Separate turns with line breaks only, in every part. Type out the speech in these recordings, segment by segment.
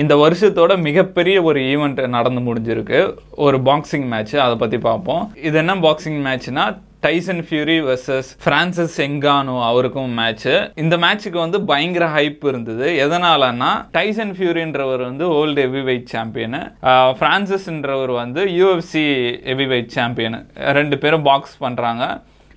இந்த வருஷத்தோட மிகப்பெரிய ஒரு ஈவெண்ட் நடந்து முடிஞ்சிருக்கு. ஒரு பாக்ஸிங் மேட்ச் அதை பற்றி பார்ப்போம். இது என்ன boxing மேட்ச்னா Tyson Fury versus Francis Ngannou அவருக்கும் மேட்ச்சு இந்த மேட்ச்சுக்கு வந்து பயங்கர ஹைப் இருந்தது. எதனாலன்னா டைசன் ஃபியூரின்றவர் வந்து ஓல்டு ஹெவி வெயிட் சாம்பியனு பிரான்சிஸ்ன்றவர் வந்து யூஎஃப்சி ஹெவி வெயிட் சாம்பியனு ரெண்டு பேரும் பாக்ஸ் பண்ணுறாங்க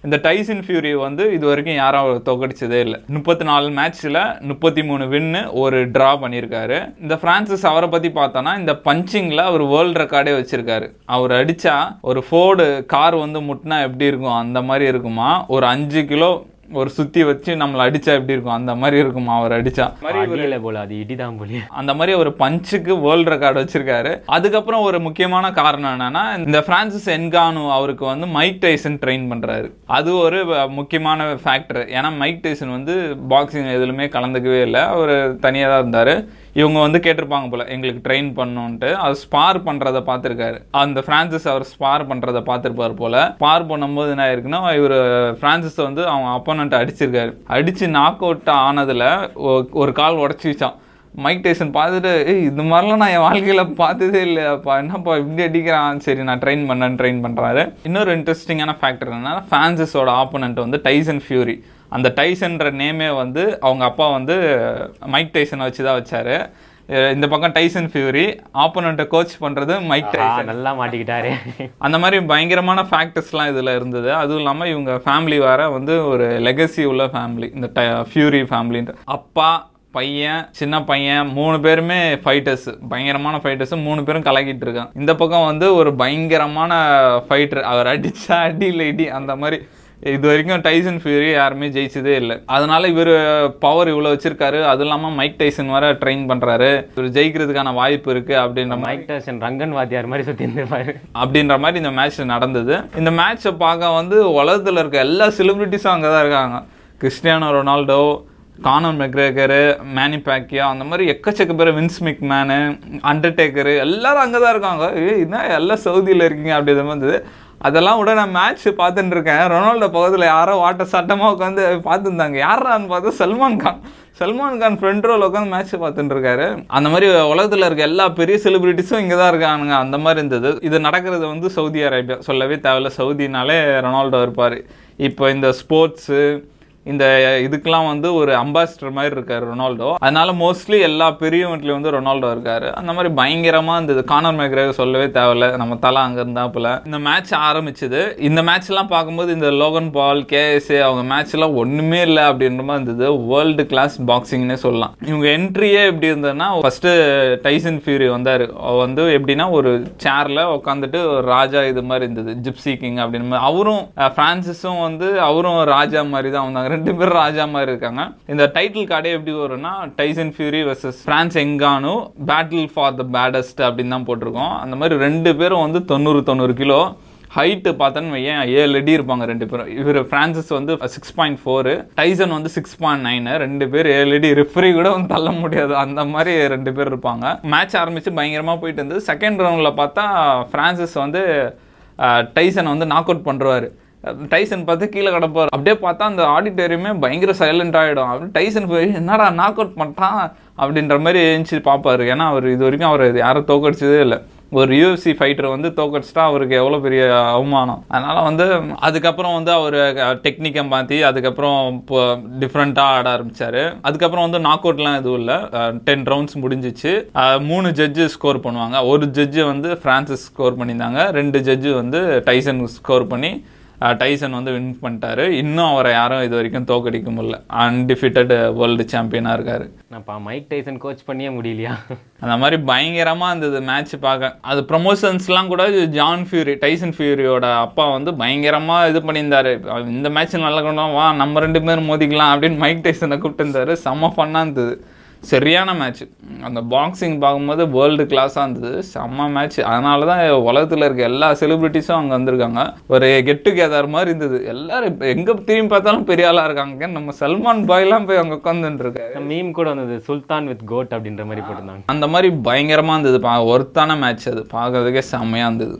இந்த டைசன் ஃபியூரி வந்து இது வரைக்கும் யாரும் தோக்கடிச்சதே இல்லை. முப்பத்தி நாலு மேட்ச்சில் முப்பத்தி மூணு வின்னு ஒரு ட்ரா பண்ணியிருக்காரு. இந்த ஃப்ரான்சிஸ் அவரை பற்றி பார்த்தோன்னா இந்த பஞ்சிங்கில் அவர் வேர்ல்டு ரெக்கார்டே வச்சுருக்காரு. அவர் அடித்தா ஒரு ஃபோர்டு கார் வந்து முட்டினா எப்படி இருக்கும்? அந்த மாதிரி இருக்குமா? ஒரு அஞ்சு கிலோ ஒரு சுத்தி வச்சு நம்மளை அடிச்சா எப்படி இருக்கும்? அந்த மாதிரி இருக்குமா அவர் அடிச்சா?
அடியில போல அது இடிதான் போல
அந்த மாதிரி ஒரு பஞ்சுக்கு வேர்ல்டு ரெக்கார்டு வச்சிருக்காரு. அதுக்கப்புறம் ஒரு முக்கியமான காரணம் என்னன்னா இந்த பிரான்சிஸ் என்கானு அவருக்கு வந்து மைக் டைசன் ட்ரெயின் பண்றாரு. அது ஒரு முக்கியமான ஃபேக்டர் ஏன்னா மைக் டைசன் வந்து பாக்ஸிங் எதுலுமே கலந்துக்கவே இல்லை. அவர் தனியாக தான் இருந்தார். இவங்க வந்து கேட்டிருப்பாங்க போல் எங்களுக்கு ட்ரெயின் பண்ணணுன்ட்டு அது ஸ்பார் பண்ணுறத பார்த்துருக்காரு. அந்த ஃப்ரான்சிஸ் அவர் ஸ்பார் பண்ணுறத பார்த்துருப்பார் போல். ஸ்பார் பண்ணும்போது என்ன ஆயிருக்குன்னா இவர் ஃப்ரான்சிஸ் வந்து அவங்க அப்போனண்ட்டை அடிச்சிருக்காரு. அடித்து நாக் அவுட் ஆனதில் ஒ- ஒரு கால் உடச்சிச்சான் மைக் டைசன் பார்த்துட்டு ஏய் இது மாதிரிலாம் நான் என் வாழ்க்கையில் பார்த்ததே இல்லையாப்பா. என்னப்பா இப்படி அடிக்கிறான்? சரி நான் ட்ரெயின் பண்ணேன் ட்ரெயின் பண்ணுறாரு இன்னொரு இன்ட்ரெஸ்டிங்கான ஃபேக்டர் என்னன்னா ஃபான்சிஸோட ஆப்போனண்ட் வந்து டைசன் ஃபியூரி அந்த டைசன்ற நேமே வந்து அவங்க அப்பா வந்து மைக் டைசனை வச்சு தான் வச்சாரு. இந்த பக்கம் டைசன் ஃபியூரி ஆப்போனண்ட்டை கோச் பண்ணுறது மைக் டைசன்
நல்லா மாட்டிக்கிட்டாரு.
அந்த மாதிரி பயங்கரமான ஃபேக்டர்ஸ்லாம் இதில் இருந்தது. அதுவும் இல்லாமல் இவங்க ஃபேமிலி வேற வந்து ஒரு லெகசி உள்ள ஃபேமிலி இந்த ஃபியூரி ஃபேமிலின்ட்டு அப்பா பையன் சின்ன பையன் மூணு பேருமே ஃபைட்டர்ஸ் பயங்கரமான ஃபைட்டர்ஸ் மூணு பேரும் கலக்கிட்டு இருக்காங்க இந்த பக்கம் வந்து ஒரு பயங்கரமான ஃபைட்டர் அவர் அடிச்சா அடி இல்லை இடி அந்த மாதிரி. இது வரைக்கும் டைசன் ஃபியூரி யாருமே ஜெயிச்சதே இல்லை. அதனால இவர் பவர் இவ்வளோ வச்சிருக்காரு. அது இல்லாமல் மைக் டைசன் வேற ட்ரெயின் பண்றாரு. இவர் ஜெயிக்கிறதுக்கான வாய்ப்பு இருக்கு அப்படின்ற
மைக் டைசன் ரங்கன் வாத்தியார் மாதிரி சுத்தி இருந்திருப்பாரு.
அப்படின்ற மாதிரி இந்த மேட்ச் நடந்தது. இந்த மேட்சை பார்க்க வந்து உலகத்தில் இருக்க எல்லா செலிபிரிட்டிஸும் அங்கே தான் இருக்காங்க. Cristiano Ronaldo Conor McGregor Manny Pacquiao அந்த மாதிரி எக்கச்சக்க பேர் வின்ஸ் மிக்மேனு அண்டர்டேக்கரு எல்லாரும் அங்கே தான் இருக்காங்க. ஏய் என்ன எல்லாம் சவுதியில் இருக்கீங்க? அப்படி இது மாதிரி அதெல்லாம் விட நான் மேட்ச் பார்த்துட்டு இருக்கேன். ரொனால்டோ பக்கத்தில் யாரோ வாட்ட சட்டமாக உட்காந்து பார்த்துருந்தாங்க. யாரான்னு பார்த்தா சல்மான் கான். சல்மான் கான் ஃப்ரண்ட் ரோல உட்காந்து மேட்ச் பார்த்துட்டு இருக்காரு. அந்த மாதிரி உலகத்தில் இருக்க எல்லா பெரிய செலிபிரிட்டிஸும் இங்கே தான் இருக்கானுங்க. அந்த மாதிரி இருந்தது. இது நடக்கிறது வந்து சவுதி அரேபியா. சொல்லவே தேவையில்ல. சவுதினாலே ரொனால்டோ இருப்பார். இப்போ இந்த ஸ்போர்ட்ஸு இந்த இதுக்கெல்லாம் வந்து ஒரு அம்பாசிடர் மாதிரி இருக்காரு ரொனால்டோ. அதனால மோஸ்ட்லி எல்லா பெரிய வீட்லயும் வந்து ரொனால்டோ இருக்காரு. அந்த மாதிரி பயங்கரமா இருந்தது கானர் மேக்ரேவர் சொல்லவே தேவையில்ல. நம்ம தலை அங்க இருந்தாப்புல இந்த மேட்ச் ஆரம்பிச்சது. இந்த மேட்ச் எல்லாம் பார்க்கும்போது இந்த லோகன் பால் கேஎஸ்ஏ அவங்க மேட்ச் எல்லாம் ஒண்ணுமே இல்லை அப்படின்ற மாதிரி இருந்தது. வேர்ல்டு கிளாஸ் பாக்ஸிங்னே சொல்லலாம். இவங்க என்ட்ரியே எப்படி இருந்ததுன்னா ஃபர்ஸ்ட் டைசன் ஃபியூரி வந்தாரு. வந்து எப்படின்னா ஒரு சேர்ல உட்காந்துட்டு ஒரு ராஜா இது மாதிரி இருந்தது. ஜிப்சி கிங் அப்படின்னு. அவரும் அஹ், பிரான்சிஸும் வந்து அவரும் ராஜா மாதிரி தான் வந்தாங்க. ரெண்டு பேரும் ராஜா மாதிரி இருக்காங்க. இந்த டைட்டில் கார்டே எப்படி வரும்னா Tyson Fury versus Francis Ngannou battle for the baddest அப்படின்னு தான் போட்டிருக்கோம். அந்த மாதிரி ரெண்டு பேரும் வந்து தொண்ணூறு தொண்ணூறு கிலோ ஹைட்டு பார்த்தோன்னு வையேன் ஏழு அடி இருப்பாங்க ரெண்டு பேரும். இவர் ஃப்ரான்சிஸ் வந்து சிக்ஸ் பாயிண்ட் ஃபோரு டைசன் வந்து சிக்ஸ் பாயிண்ட் நைனு ரெண்டு பேர் ஏழு அடி. ரெஃப்ரி கூட வந்து தள்ள முடியாது. அந்த மாதிரி ரெண்டு பேர் இருப்பாங்க. மேட்ச் ஆரம்பித்து பயங்கரமாக போயிட்டு இருந்தது. செகண்ட் ரவுண்டில் பார்த்தா ஃப்ரான்சிஸ் வந்து டைசனை வந்து நாக் அவுட் பண்ணுறாரு டைசன் பார்த்து கீழே கிடப்பார். அப்படியே பார்த்தா அந்த ஆடிட்டோரியமே பயங்கர சைலண்ட் ஆகிடும் அப்படி டைசன் போய் என்னடா நாக் அவுட் பண்ணிட்டான் அப்படின்ற மாதிரி எழுந்துச்சு பார்ப்பார். ஏன்னா அவர் இது வரைக்கும் அவர் யாரும் தோக்கடிச்சதே இல்லை. ஒரு யூஎஃப்சி ஃபைட்டர் வந்து தோக்கடிச்சிட்டா அவருக்கு எவ்வளோ பெரிய அவமானம். அதனால் வந்து அதுக்கப்புறம் வந்து அவர் டெக்னிக்கை மாற்றி அதுக்கப்புறம் இப்போ டிஃப்ரெண்ட்டாக ஆட ஆரம்பித்தார் அதுக்கப்புறம் வந்து நாக் அவுட்லாம் எதுவும் இல்லை. டென் ரவுண்ட்ஸ் முடிஞ்சிச்சு. மூணு ஜட்ஜு ஸ்கோர் பண்ணுவாங்க. ஒரு ஜட்ஜு வந்து ஃப்ரான்சிஸ் ஸ்கோர் பண்ணியிருந்தாங்க. ரெண்டு ஜட்ஜு வந்து டைசன் ஸ்கோர் பண்ணி டைசன் வந்து வின் பண்ணிட்டாரு. இன்னும் அவரை யாரும் இது வரைக்கும் தோக்கடிக்க முடியல. அன்டிஃபிட்டட் வேர்ல்டு சாம்பியனாக இருக்காரு.
நான் மைக் டைசன் கோச் பண்ணியே முடியலையா?
அந்த மாதிரி பயங்கரமா இருந்தது மேட்ச் பார்க்க. அது ப்ரொமோஷன்ஸ்லாம் கூட ஜான் ஃபியூரி டைசன் ஃபியூரியோட அப்பா வந்து பயங்கரமா இது பண்ணியிருந்தாரு. இந்த மேட்ச் நல்லா கொண்டு வா நம்ம ரெண்டு பேரும் மோதிக்கலாம் அப்படின்னு மைக் டைசனை கூப்பிட்டு இருந்தாரு செம்ம ஃபன்னாக இருந்தது. சரியான மேட்ச் அந்த பாக்ஸிங் பார்க்கும்போது வேர்ல்டு கிளாஸாக இருந்தது. செம்ம மேட்ச் அதனால தான் உலகத்தில் இருக்க எல்லா செலிபிரிட்டிஸும் அங்கே வந்திருக்காங்க. ஒரு கெட் டுகெதர் மாதிரி இருந்தது. எல்லாரும் எங்க திரும்பி பார்த்தாலும் பெரிய ஆளாக இருக்காங்க. நம்ம சல்மான் பாய்லாம் போய் அங்கே உட்காந்துட்டு இருக்காரு.
மீம் கூட வந்தது. சுல்தான் வித் கோட் அப்படின்ற மாதிரி போட்டிருந்தாங்க.
அந்த மாதிரி பயங்கரமா இருந்தது. பா ஒர்த்தான மேட்ச் அது. பார்க்கறதுக்கே செம்மையா இருந்தது.